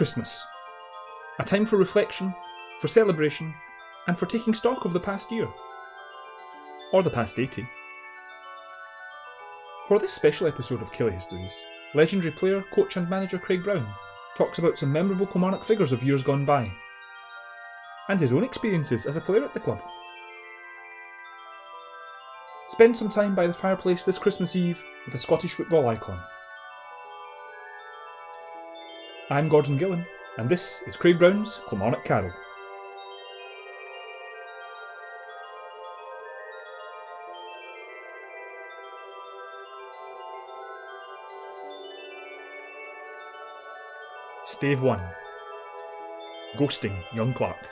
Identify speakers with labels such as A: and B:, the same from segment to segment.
A: Christmas. A time for reflection, for celebration, and for taking stock of the past year. Or the past 80. For this special episode of Killie Histories, legendary player, coach, and manager Craig Brown talks about some memorable Kilmarnock figures of years gone by, and his own experiences as a player at the club. Spend some time by the fireplace this Christmas Eve with a Scottish football icon. I'm Gordon Gillan, and this is Craig Brown's Kilmarnock Carol. Stave 1 Ghosting Young Clarke.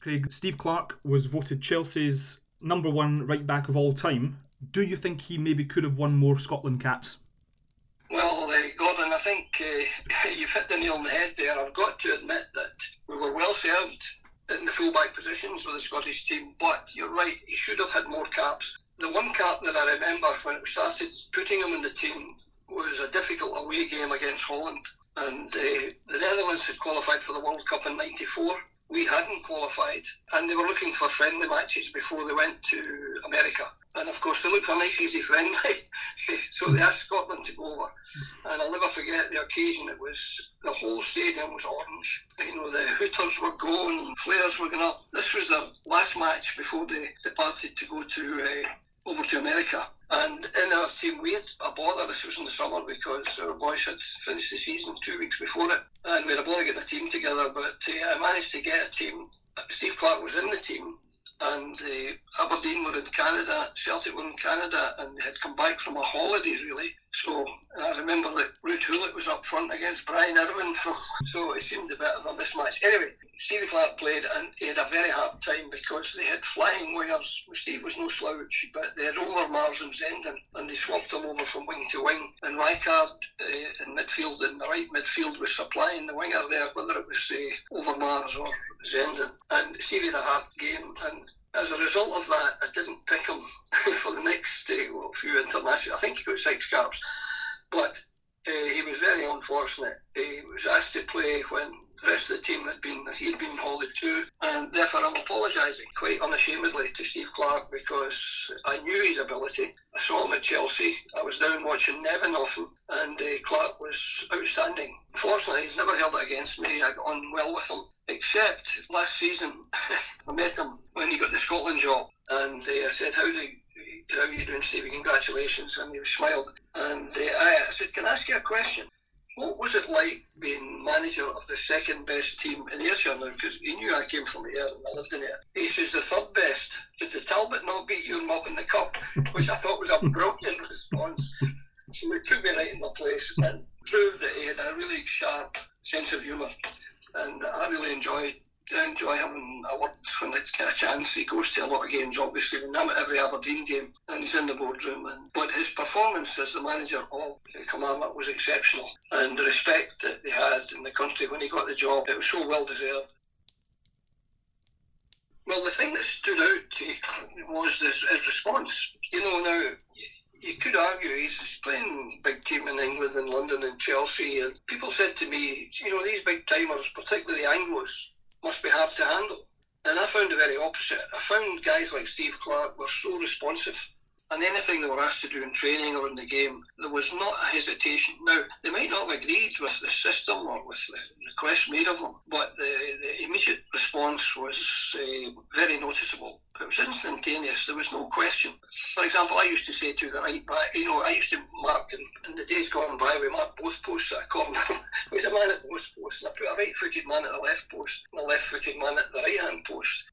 A: Craig, Steve Clarke was voted Chelsea's number one right back of all time. Do you think he maybe could have won more Scotland caps?
B: Well, uh, Gordon, I think uh, you've hit the nail on the head there. I've got to admit that we were well served in the fullback positions with the Scottish team, but you're right, he should have had more caps. The one cap that I remember when it started putting him in the team was a difficult away game against Holland. And uh, the Netherlands had qualified for the World Cup in '94. We hadn't qualified, and they were looking for friendly matches before they went to America. And of course, they looked for nice, easy friendly. so they asked Scotland to go over. And I'll never forget the occasion. It was the whole stadium was orange. You know, the hooters were going, flares were going up. This was the last match before they departed to go to uh, over to America. And in our team, we had a bother. This was in the summer because our boys had finished the season two weeks before it, and we had a bother getting a team together. But uh, I managed to get a team. Steve Clarke was in the team, and uh, Aberdeen were in Canada, Celtic were in Canada, and they had come back from a holiday really. So I remember that Ruud Gullit was up front against Brian Irvine, so it seemed a bit of a mismatch. Anyway, Stevie Clarke played, and he had a very hard time because they had flying wingers. Steve was no slouch, but they had over Overmars and Zenden, and they swapped him over from wing to wing. And Rijkaard uh, in midfield, in the right midfield, was supplying the winger there, whether it was uh, Overmars or Zenden. And Stevie had a hard game, and as a result of that, I didn't pick him for the next uh, well, few international. I think he got six caps, but uh, he was very unfortunate. He was asked to play when the rest of the team had been he'd been hauled too, and therefore I'm apologising quite unashamedly to Steve Clarke because I knew his ability. I saw him at Chelsea. I was down watching Nevin often, and uh, Clarke was outstanding. Fortunately, he's never held it against me. I got on well with him, except last season I met him when he got the Scotland job, and uh, I said, "How do?" How are you doing, Stevie? Congratulations. And he smiled. And uh, I said, Can I ask you a question? What was it like being manager of the second best team in Ayrshire now? Because he knew I came from Ayr and I lived in Ayr. He says the third best. Did the Talbot not beat you and Mob in the cup? Which I thought was a brilliant response. So he put me right in my place and proved that he had a really sharp sense of humour. And I really enjoyed I enjoy having a word when I get a chance. He goes to a lot of games, obviously, and I'm at every Aberdeen game, and he's in the boardroom. And but his performance as the manager of Kilmarnock was exceptional, and the respect that they had in the country when he got the job, it was so well deserved. Well, the thing that stood out was this, his response. You know, now you could argue he's playing big team in England and London and Chelsea, and people said to me, you know, these big timers, particularly the Anglos must be hard to handle. And I found the very opposite. I found guys like Steve Clarke were so responsive. And anything they were asked to do in training or in the game, there was not a hesitation. Now, they might not have agreed with the system or with the request made of them, but the, the immediate response was uh, very noticeable. It was instantaneous. There was no question. For example, I used to say to the right back, you know, I used to mark in, in the days gone by, we marked both posts at a corner. we had a man at both posts, and I put a right-footed man at the left post and a left-footed man at the right-hand post.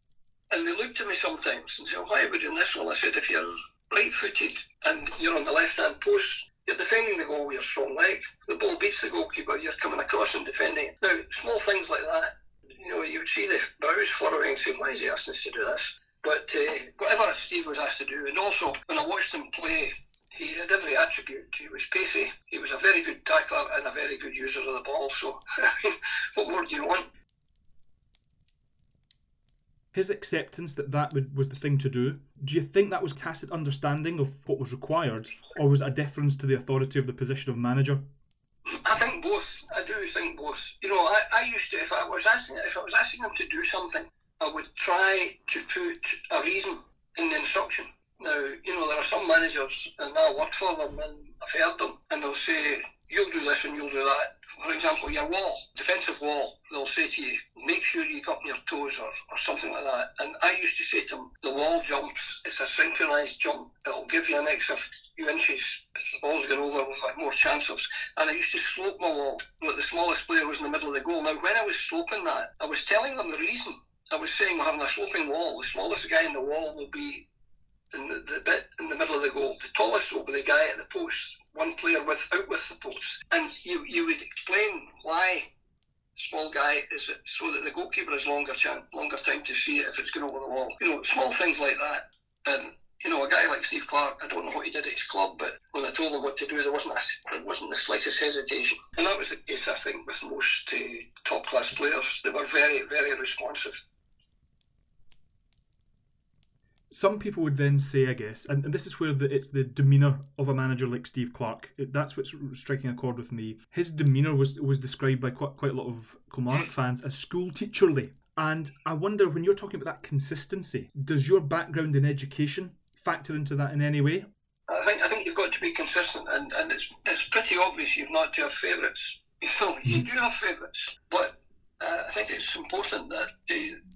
B: And they looked at me sometimes and said, why are we doing this? Well, I said, if you're right-footed and you're on the left-hand post, you're defending the goal with your strong leg. The ball beats the goalkeeper, you're coming across and defending it. Now, small things like that, you know, you would see the brows furrowing and say, why is he asking us to do this? But uh, whatever Steve was asked to do, and also when I watched him play, he had every attribute. He was pacey, he was a very good tackler and a very good user of the ball. So, what more do you want?
A: His acceptance that that would, was the thing to do, do you think that was tacit understanding of what was required, or was it a deference to the authority of the position of manager?
B: I think both. I do think both. You know, I, I used to, if I was asking, if I was asking them to do something, I would try to put a reason in the instruction. Now, you know, there are some managers, and I work for them, and I've heard them, and they'll say, you'll do this and you'll do that. For example, your wall, defensive wall, they'll say to you, make sure you got your toes or, or something like that. And I used to say to them, the wall jumps, it's a synchronised jump. It'll give you an extra few inches if the ball's going over with like more chances. And I used to slope my wall. But the smallest player was in the middle of the goal. Now, when I was sloping that, I was telling them the reason. I was saying we're having a sloping wall. The smallest guy in the wall will be in the, the bit in the middle of the goal. The tallest be the guy at the post one player with out with the post, and you you would explain why small guy is it so that the goalkeeper has longer chance, longer time to see it if it's going over the wall. You know, small things like that, and. You know, a guy like Steve Clarke, I don't know what he did at his club, but when I told him what to do, there wasn't a, there wasn't the slightest hesitation. And that was the case, I think, with most uh, top class players. They were very, very responsive
A: some people would then say, I guess, and, and this is where the, it's the demeanour of a manager like Steve Clarke. It, that's what's striking a chord with me. His demeanour was was described by quite quite a lot of Kilmarnock fans as school teacherly. And I wonder when you're talking about that consistency, does your background in education factor into that in any way?
B: I think I think you've got to be consistent, and, and it's it's pretty obvious you've not to have favourites. You know, you mm-hmm. do have favourites, but uh, I think it's important that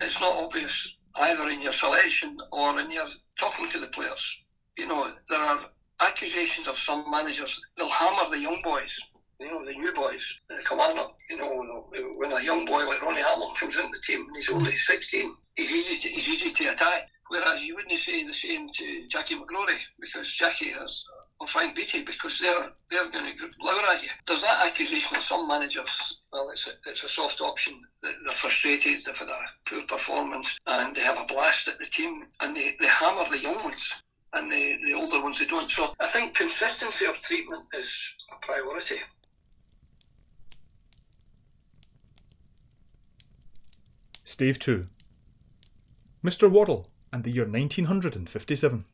B: it's not obvious either in your selection or in your talking to the players. You know, there are accusations of some managers, they'll hammer the young boys, you know, the new boys, uh, the commander. You know, when a young boy like Ronnie Hamilton comes into the team and he's only 16, he's easy he's easy to attack. Whereas you wouldn't say the same to Jackie McGrory because Jackie has will find Beattie because they're they're going to glower at you. There's that accusation of some managers. Well, it's a, it's a soft option. They're frustrated. They've had a poor performance and they have a blast at the team and they, they hammer the young ones and the, the older ones they don't. So I think consistency of treatment is a priority.
A: Stave 2 Mr. Waddell and the year 1957.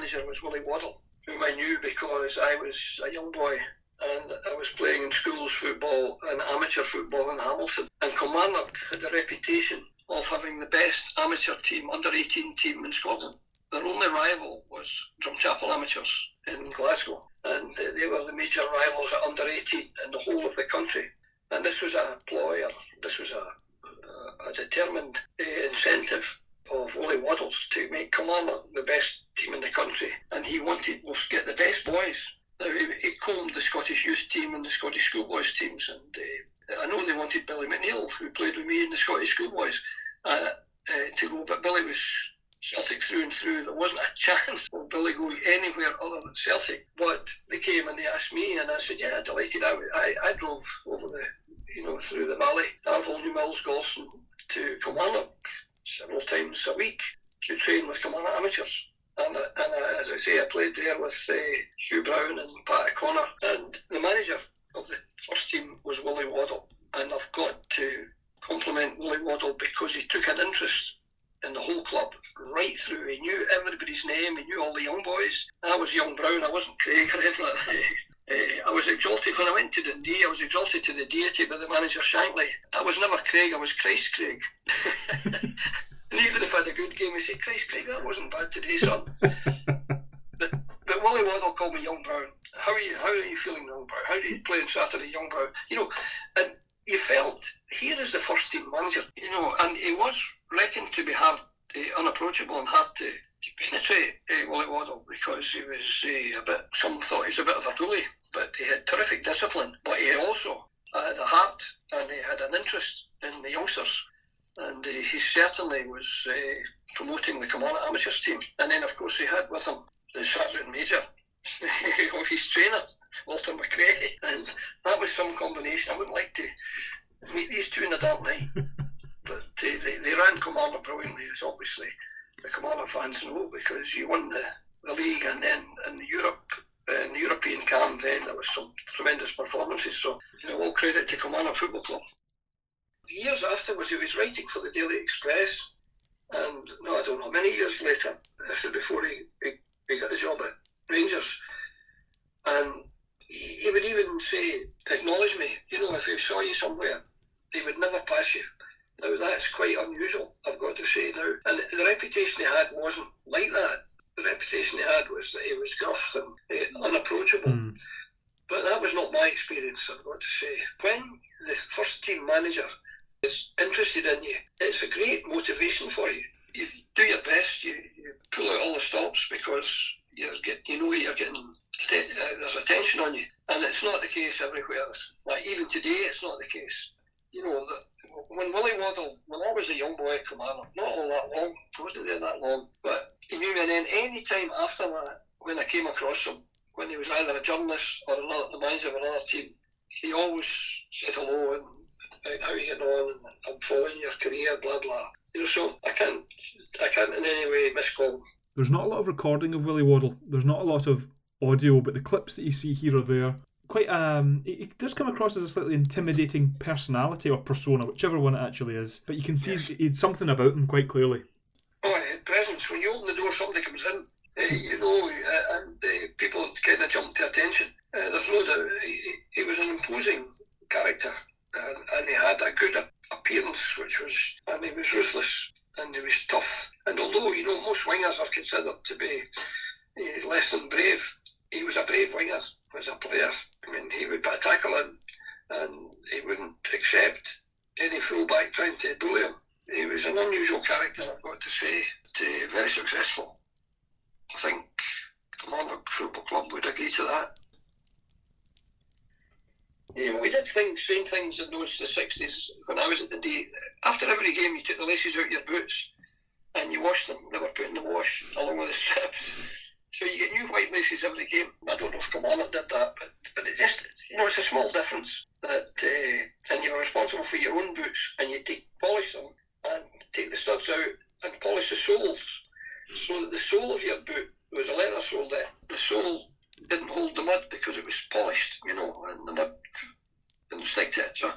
B: manager was Willie Waddell, whom I knew because I was a young boy and I was playing in schools football and amateur football in Hamilton. And Kilmarnock had a reputation of having the best amateur team, under 18 team in Scotland. Their only rival was Drumchapel Amateurs in Glasgow, and uh, they were the major rivals at under 18 in the whole of the country. Scottish schoolboys teams, and uh, I know they wanted Billy McNeill, who played with me in the Scottish schoolboys, uh, uh, to go, but Billy was Celtic through and through. There wasn't a chance of Billy going anywhere other than Celtic. But they came and they asked me, and I said, "Yeah, delighted." I, I, I drove over the, you know, through the valley, Darvel, Newmilns, Galston to Kilmarnock several times a week to train with Kilmarnock amateurs. And, uh, and uh, as I say, I played there with uh, Hugh Brown and Pat O'Connor. And the manager of the first team was Willie Waddell. And I've got to compliment Willie Waddell because he took an interest in the whole club right through. He knew everybody's name, he knew all the young boys. I was young Brown, I wasn't Craig or anything like that. Uh, I was exalted when I went to Dundee. I was exalted to the deity by the manager Shankly. I was never Craig. I was Christ Craig. and even if I had a good game, I say, Christ Craig, that wasn't bad today, son. but but Willie Waddell called me Young Brown. How are you? How are you feeling, Young Brown? How do you play on Saturday, Young Brown? You know, and you felt here is the first team manager. You know, and he was reckoned to be hard, uh, unapproachable and hard to to penetrate uh, Willie Waddell because he was uh, a bit. Some thought he was a bit of a bully but he had terrific discipline. But he also had a heart and he had an interest in the youngsters. And uh, he certainly was uh, promoting the Kilmarnock Amateurs team. And then, of course, he had with him the Sergeant Major of his trainer, Walter McCready. And that was some combination. I wouldn't like to meet these two in the dark night. but uh, they, they ran Kilmarnock brilliantly, as obviously the Kilmarnock fans know, because you won the, the league and then in Europe, in the European Cam then there was some tremendous performances. So you know, all credit to Kilmarnock Football Club. Years afterwards, he was writing for the Daily Express, and no, I don't know, many years later, this is before he, he, he got the job at Rangers, and he, would even say, acknowledge me. You know, if he saw you somewhere, he would never pass you. Now that's quite unusual, I've got to say now. And the reputation he had wasn't like that. The reputation he had was that he was gruff and uh, unapproachable. Mm. But that was not my experience, I've got to say. When the first team manager is interested in you, it's a great motivation for you. You do your best, you, you pull out all the stops because you're get, you know you're getting uh, there's attention on you, and it's not the case everywhere. Like even today, it's not the case. You know, when Willie Waddell, when I was a young boy at Kilmarnock, not all that long, wasn't there that long, but he knew me. And then any time after that, when I came across him, when he was either a journalist or another, the manager of another team, he always said hello and about how you getting on and I'm following your career, blah blah. You know, so I can't, I can't in any way miscall.
A: There's not a lot of recording of Willie Waddell. There's not a lot of audio, but the clips that you see here or there quite um it, does come across as a slightly intimidating personality or persona whichever one it actually is but you can see yes. something about him quite clearly
B: oh presence when you open the door somebody comes in uh, you know uh, and uh, people kind of jump to attention uh, there's no doubt he, he, was an imposing character and, and he had a good appearance which was and he was ruthless and he was tough and although you know most wingers are considered to be uh, less than brave he was a brave winger as a player. I mean, he would put a tackle in and he wouldn't accept any fullback trying to bully him. He was an unusual character, I've got to say, to very successful. I think the Monarch Football Club would agree to that. Yeah, we did things, same things in those the sixties when I was at the D. After every game, you took the laces out your boots and you wash them. They were put in the wash along with the strips. So you get new white laces every game. I don't know if Kilmarnock did that, but, but it just, you know, it's a small difference that, uh, and you're responsible for your own boots and you take, polish them and take the studs out and polish the soles so that the sole of your boot was a leather sole there. The sole didn't hold the mud because it was polished, you know, and the mud didn't stick to it. So,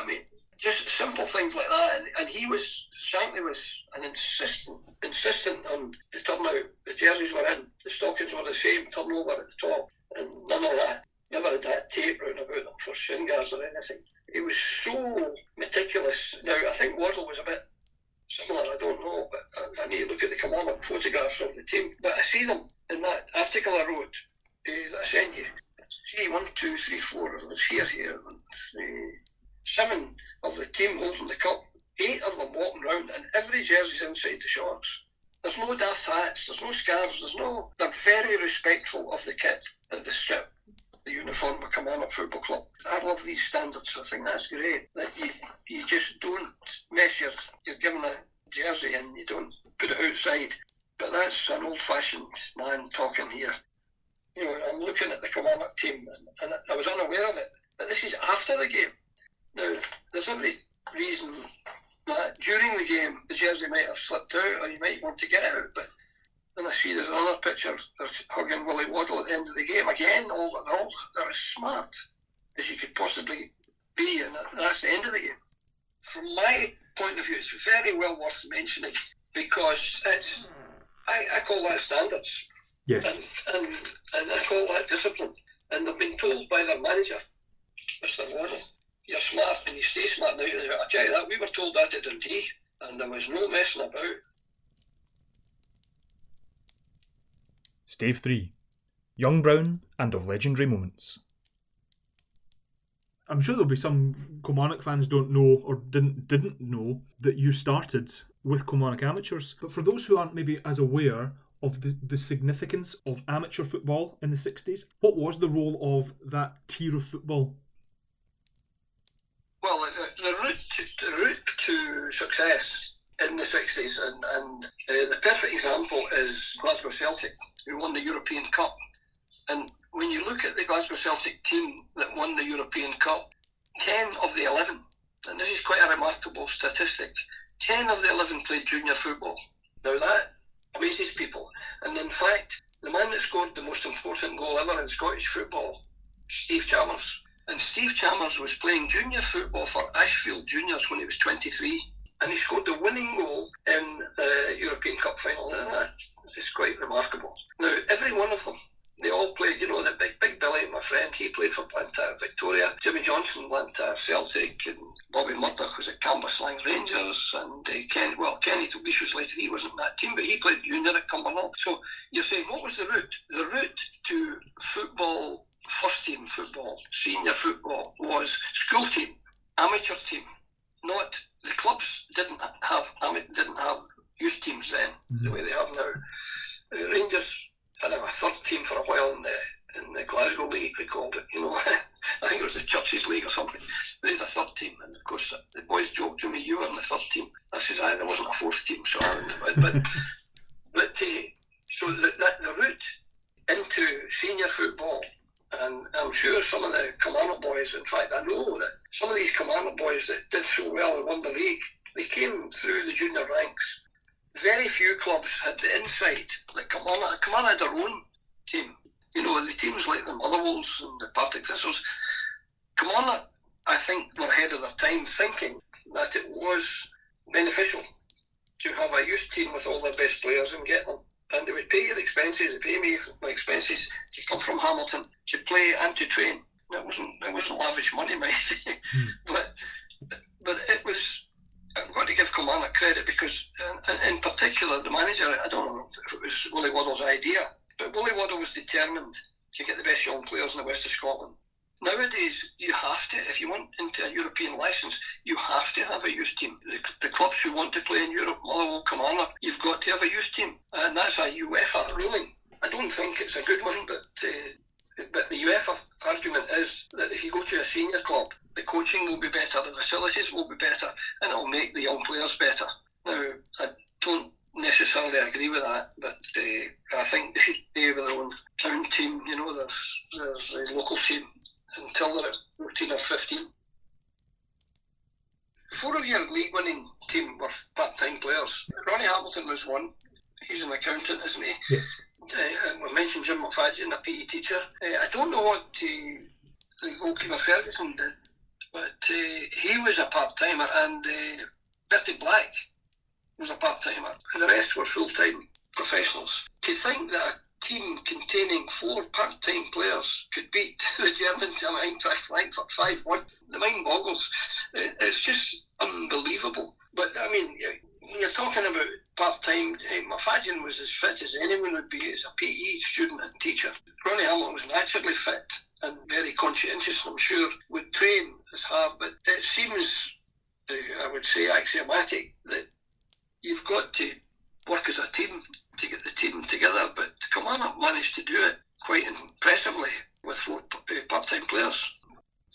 B: I mean, just simple things like that. And, and he was, Shankly was an insistent, insistent on the turnout. The jerseys were in, the stockings were the same, turnover at the top, and none of that. Never had that tape round about them for shin guards or anything. He was so meticulous. Now, I think Waddell was a bit similar, I don't know, but I, I need to look at the Kilmarnock photographs of the team. But I see them in that article I wrote uh, that I sent you. See, one, two, three, four, it was here, here, and, uh, seven of the team holding the cup, eight of them walking around, and every jersey's inside the shorts. There's no daft hats, there's no scarves, there's no. They're very respectful of the kit and the strip, the uniform of Kilmarnock Football Club. I love these standards. I think that's great. That you you just don't mess your. You're given a jersey and you don't put it outside. But that's an old-fashioned man talking here. You know, I'm looking at the Kilmarnock team, and, and I was unaware of it. But this is after the game. Now, there's every reason that during the game the jersey might have slipped out or you might want to get out, but then I see there's another picture of hugging Willie Waddell at the end of the game. Again, all they're all they're as smart as you could possibly be, and that's the end of the game. From my point of view, it's very well worth mentioning because it's I, I call that standards.
A: Yes.
B: And, and, and I call that discipline. And they've been told by their manager, Mr. Waddell, you're smart and you stay smart now. I tell you that, we were told that at Dundee, and there was no messing about.
A: Stave 3 Young Brown and of Legendary Moments. I'm sure there'll be some Kilmarnock fans don't know or didn't didn't know that you started with Kilmarnock amateurs. But for those who aren't maybe as aware of the, the significance of amateur football in the 60s, what was the role of that tier of football
B: well, the, the route to, the route to success in the 60s, and, and uh, the perfect example is Glasgow Celtic, who won the European Cup. And when you look at the Glasgow Celtic team that won the European Cup, 10 of the 11, and this is quite a remarkable statistic, 10 of the 11 played junior football. Now that amazes people. And in fact, the man that scored the most important goal ever in Scottish football, Steve Chalmers. Steve Chalmers was playing junior football for Ashfield Juniors when he was 23. And he scored the winning goal in the European Cup final. And that is quite remarkable. Now, every one of them they all played, you know, the big, big Billy, my friend, he played for Blantyre Victoria. Jimmy Johnstone Blantyre Celtic, and Bobby Murdoch was at Cambuslang Rangers, and uh, Ken, well, Kenny Dalglish was later, he wasn't that team, but he played junior at Cumbernauld. So you're saying, what was the route? The route to football, first team football, senior football, was school team, amateur team, not the clubs didn't have didn't have youth teams then mm-hmm. the way they have now. Uh, Rangers had a third team for a while in the in the Glasgow League, they called it. You know, I think it was the Churches League or something. They had a third team, and of course the boys joked to me, "You were in the third team." I said, "I there wasn't a fourth team, so I went." But but uh, so the, the, the route into senior football, and I'm sure some of the Kilmarnock boys, in fact, I know that some of these Kilmarnock boys that did so well and won the league, they came through the junior ranks very few clubs had the insight. Like Kilmarnock, Kilmarnock had their own team. You know, the teams like the Motherwells and the Partick Thistles. Kilmarnock, I think, were ahead of their time, thinking that it was beneficial to have a youth team with all their best players and get them. And they would pay the expenses, they pay me my expenses to come from Hamilton to play and to train. It wasn't it wasn't lavish money, mate. mm. but but it was I've got to give Kilmarnock credit because, in, in particular, the manager, I don't know if it was Willie Waddell's idea, but Willie Waddell was determined to get the best young players in the west of Scotland. Nowadays, you have to, if you want into a European licence, you have to have a youth team. The, the clubs who want to play in Europe, Motherwell, Kilmarnock, you've got to have a youth team. And that's a UEFA ruling. I don't think it's a good one, but uh, but the UEFA argument is that if you go to a senior club, the coaching will be better, the facilities will be better, and it'll make the young players better. Now, I don't necessarily agree with that, but uh, I think they should stay with their own town team. You know, there's, a local team until they're at 14 or 15. Four of your league winning team were part time players. Ronnie Hamilton was one. He's an accountant, isn't he?
A: Yes.
B: Uh, we mentioned Jim McFadzean, a PE teacher. Uh, I don't know what the goalkeeper Ferguson did but uh, he was a part timer, and uh, Bertie Black was a part timer, and the rest were full time professionals. To think that a team containing four part time players could beat the Germans at Eintracht Frankfurt 5 1, the mind boggles. It's just unbelievable. But I mean, you're talking about part time, uh, McFadzean was as fit as anyone would be as a PE student and teacher. Ronnie Hamilton was naturally fit and very conscientious, I'm sure, would train as hard. But it seems, uh, I would say, axiomatic that you've got to work as a team to get the team together. But Kilmarnock managed to do it quite impressively with four uh, part-time players.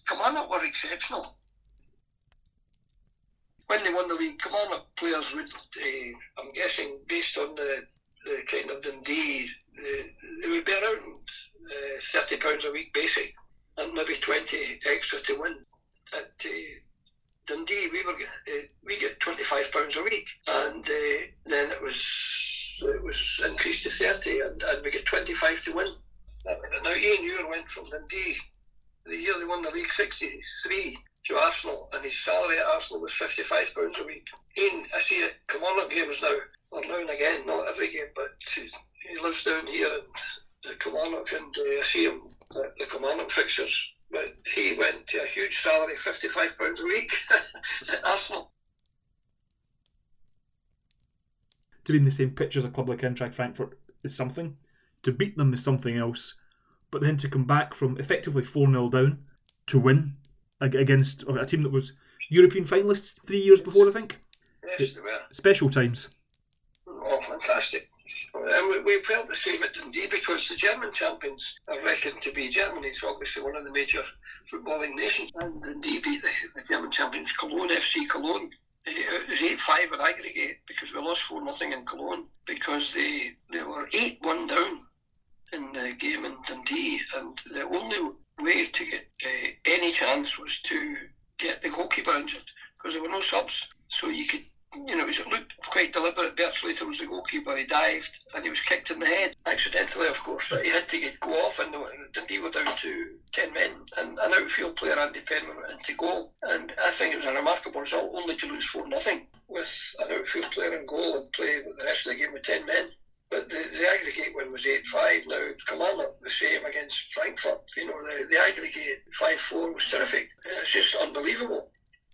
B: Kilmarnock were exceptional. When they won the league, Kilmarnock players would, uh, I'm guessing, based on the, the kind of Dundee, they would be around uh, thirty pounds a week basic, and maybe twenty extra to win. At uh, Dundee, we were uh, we get twenty five pounds a week, and uh, then it was it was increased to thirty, and, and we get twenty five to win. Now Ian Ure went from Dundee the year they won the league sixty three to Arsenal, and his salary at Arsenal was fifty five pounds a week. Ian, I see it. Kilmarnock games now, or now and again, not every game, but he lives down here, and the Kilmarnock and uh, I see him at the Kilmarnock fixtures. But he went to a huge salary, fifty-five pounds a week at Arsenal.
A: To be in the same pitch as a club like Eintracht Frankfurt is something. To beat them is something else. But then to come back from effectively 4 0 down to win against a team that was European finalists three years before, I think.
B: Yes, they were.
A: Special times.
B: Oh, fantastic. And we, felt the same at Dundee because the German champions are reckoned to be Germany. It's obviously one of the major footballing nations. And Dundee beat the, the German champions Cologne, FC Cologne. It was 8 5 at aggregate because we lost 4 nothing in Cologne because they, they were 8 1 down in the game in Dundee. And the only way to get uh, any chance was to get the goalkeeper injured because there were no subs. So you could you know, it looked quite deliberate. Bert Slater was the goalkeeper. He dived and he was kicked in the head, accidentally, of course. He had to get go off, and he were down to 10 men. And an outfield player, Andy Penman, went into goal. And I think it was a remarkable result, only to lose 4 nothing with an outfield player in goal and play the rest of the game with 10 men. But the, the aggregate win was 8 5. Now, Kilmarnock, the same against Frankfurt. You know, the, the aggregate 5 4 was terrific. It's just unbelievable.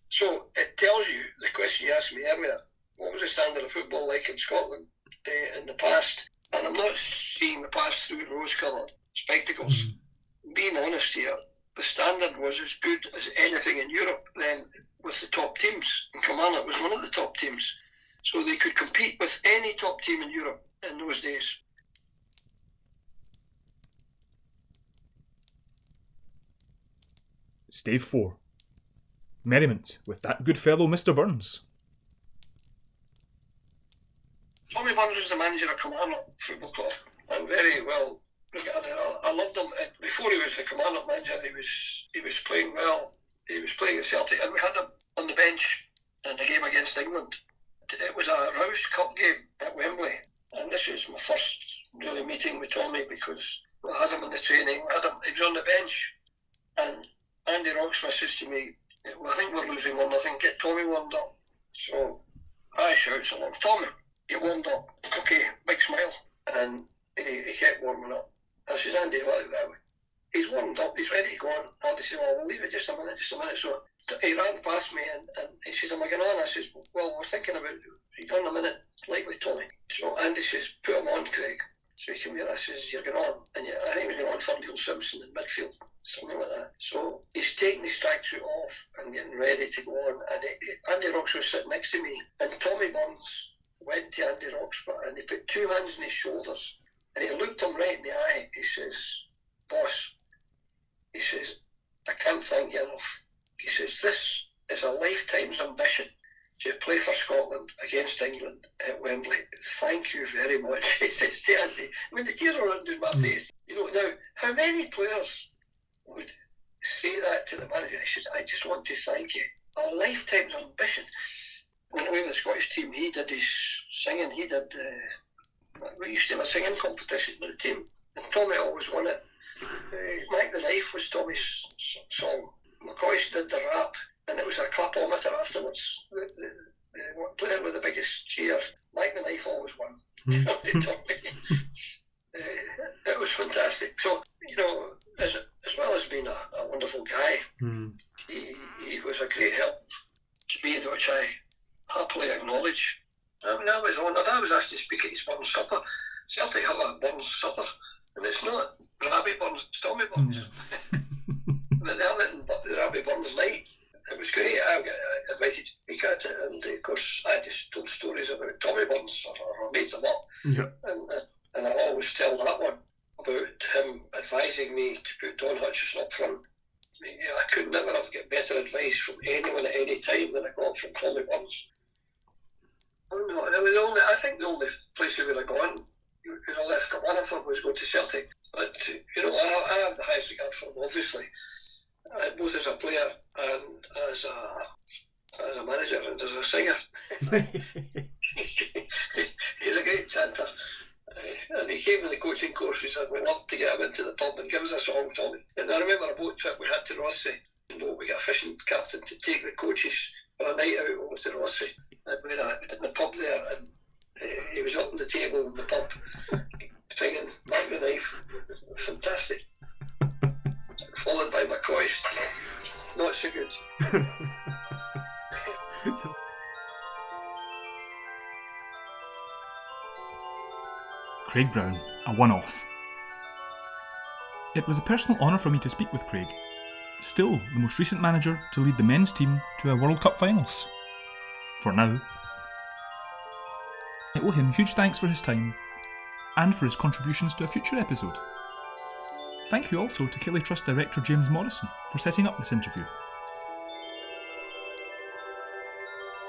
B: So it tells you the question you asked me earlier what was the standard of football like in Scotland uh, in the past? And I'm not seeing the past through rose coloured spectacles. Mm. Being honest here, the standard was as good as anything in Europe then with the top teams. And Kilmarnock was one of the top teams. So they could compete with any top team in Europe in those days.
A: Stave 4 Merriment with that good fellow Mr. Burns.
B: Tommy Burns was the manager of Kilmarnock Football Club and very well regarded. I, I loved him. Uh, before he was the Kilmarnock manager, he was he was playing well. He was playing at Celtic, and we had him on the bench in the game against England. It was a Rous Cup game at Wembley, and this is my first really meeting with Tommy because we had him in the training. We had him. He was on the bench, and Andy Roxburgh says to me, I think we're losing one nothing. Get Tommy warmed up. So I shouts along, Tommy, you warmed up. Okay, big smile. And he, he kept warming up. I says, Andy, what that way? He's warmed up, he's ready to go on. Andy said, Well, we'll leave it just a minute, just a minute. So he ran past me and, and he says, Am I going on? I says, Well, we're thinking about he done a minute like with Tommy. So Andy says, Put him on, Craig. So he came here, I You're going on. And I think he was going on Ferndale Simpson in midfield something like that. So he's taking his tracksuit off and getting ready to go on. And it, Andy Roxburgh was sitting next to me, and Tommy Burns went to Andy Roxburgh and he put two hands on his shoulders and he looked him right in the eye. He says, Boss, he says, I can't thank you enough. He says, This is a lifetime's ambition to play for Scotland against England at Wembley. Thank you very much. He says to Andy, I mean, the tears are running down my mm. face. You know, now, how many players would say that to the manager. He said, I just want to thank you. A lifetime's ambition. When we were the Scottish team, he did his singing. He did, uh, we used to have a singing competition with the team, and Tommy always won it. Uh, Mike the Knife was Tommy's song. McCoist did the rap, and it was a clapometer afterwards. The, the, the player with the biggest cheer, Mike the Knife always won. Mm. uh, it was fantastic. So, you know, as, as well as being a, a wonderful guy, mm. he, he was a great help to me, which I happily acknowledge. I mean, I was honoured. I was asked to speak at his Burns supper. Celtic have a Burns supper, and it's not Rabbie Burns, it's Tommy Burns. Yeah. but they're letting Rabbie Burns night. It was great. I got invited to speak at it, and of course, I just told stories about Tommy Burns, or, or made them up. Yeah. And, uh, and I always tell that one about him advising me to put Don Hutchison up front. I, mean, I could never have got better advice from anyone at any time than I got from Tommy Burns. No, I mean, the only, I think the only place we would have gone, you know, left Kilmarnock was going to Celtic. But, uh, you know, I, I have the highest regard for him, obviously, uh, both as a player and as a, as a manager and as a singer. He's a great chanter. Uh, and he came in the coaching course. He said, We'd love to get him into the pub and give us a song, Tommy. And I remember a boat trip we had to Rothesay. We got a fishing captain to take the coaches for a night out over to Rothesay. And we were in the pub there, and uh, he was up on the table in the pub singing Back the Knife. Fantastic. Followed by McCoist. Not so good.
A: Craig Brown, a one off. It was a personal honour for me to speak with Craig, still the most recent manager to lead the men's team to a World Cup finals. For now. I owe him huge thanks for his time and for his contributions to a future episode. Thank you also to Killie Trust Director James Morrison for setting up this interview.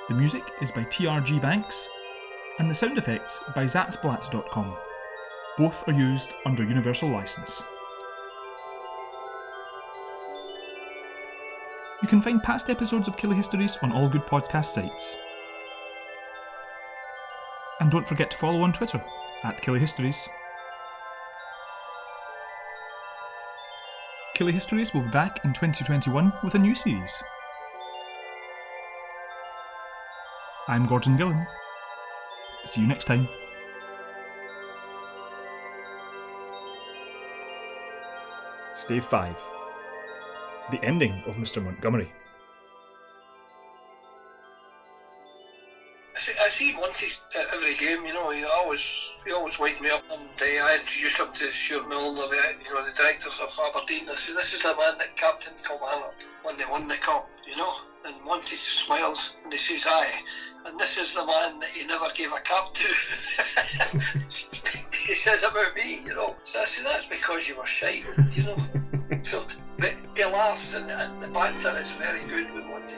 A: The music is by TRG Banks, and the sound effects by Zapsplat.com. Both are used under Universal License. You can find past episodes of Killie Histories on all good podcast sites. And don't forget to follow on Twitter at Killie Histories. Killie Histories will be back in 2021 with a new series. I'm Gordon Gillen. See you next time. Stave 5 The ending of Mr. Montgomerie.
B: I see, I see once always he always wake me up and uh, I introduce him to Stuart Milner, the, you know, the directors of Aberdeen. I say, this is the man that Captain Kilmarnock when they won the cup, you know. And once he smiles and he says, aye. And this is the man that he never gave a cap to. he says about me, you know. So I say, that's because you were shy, you know. so but he laughs and, and the banter is very good with Monty.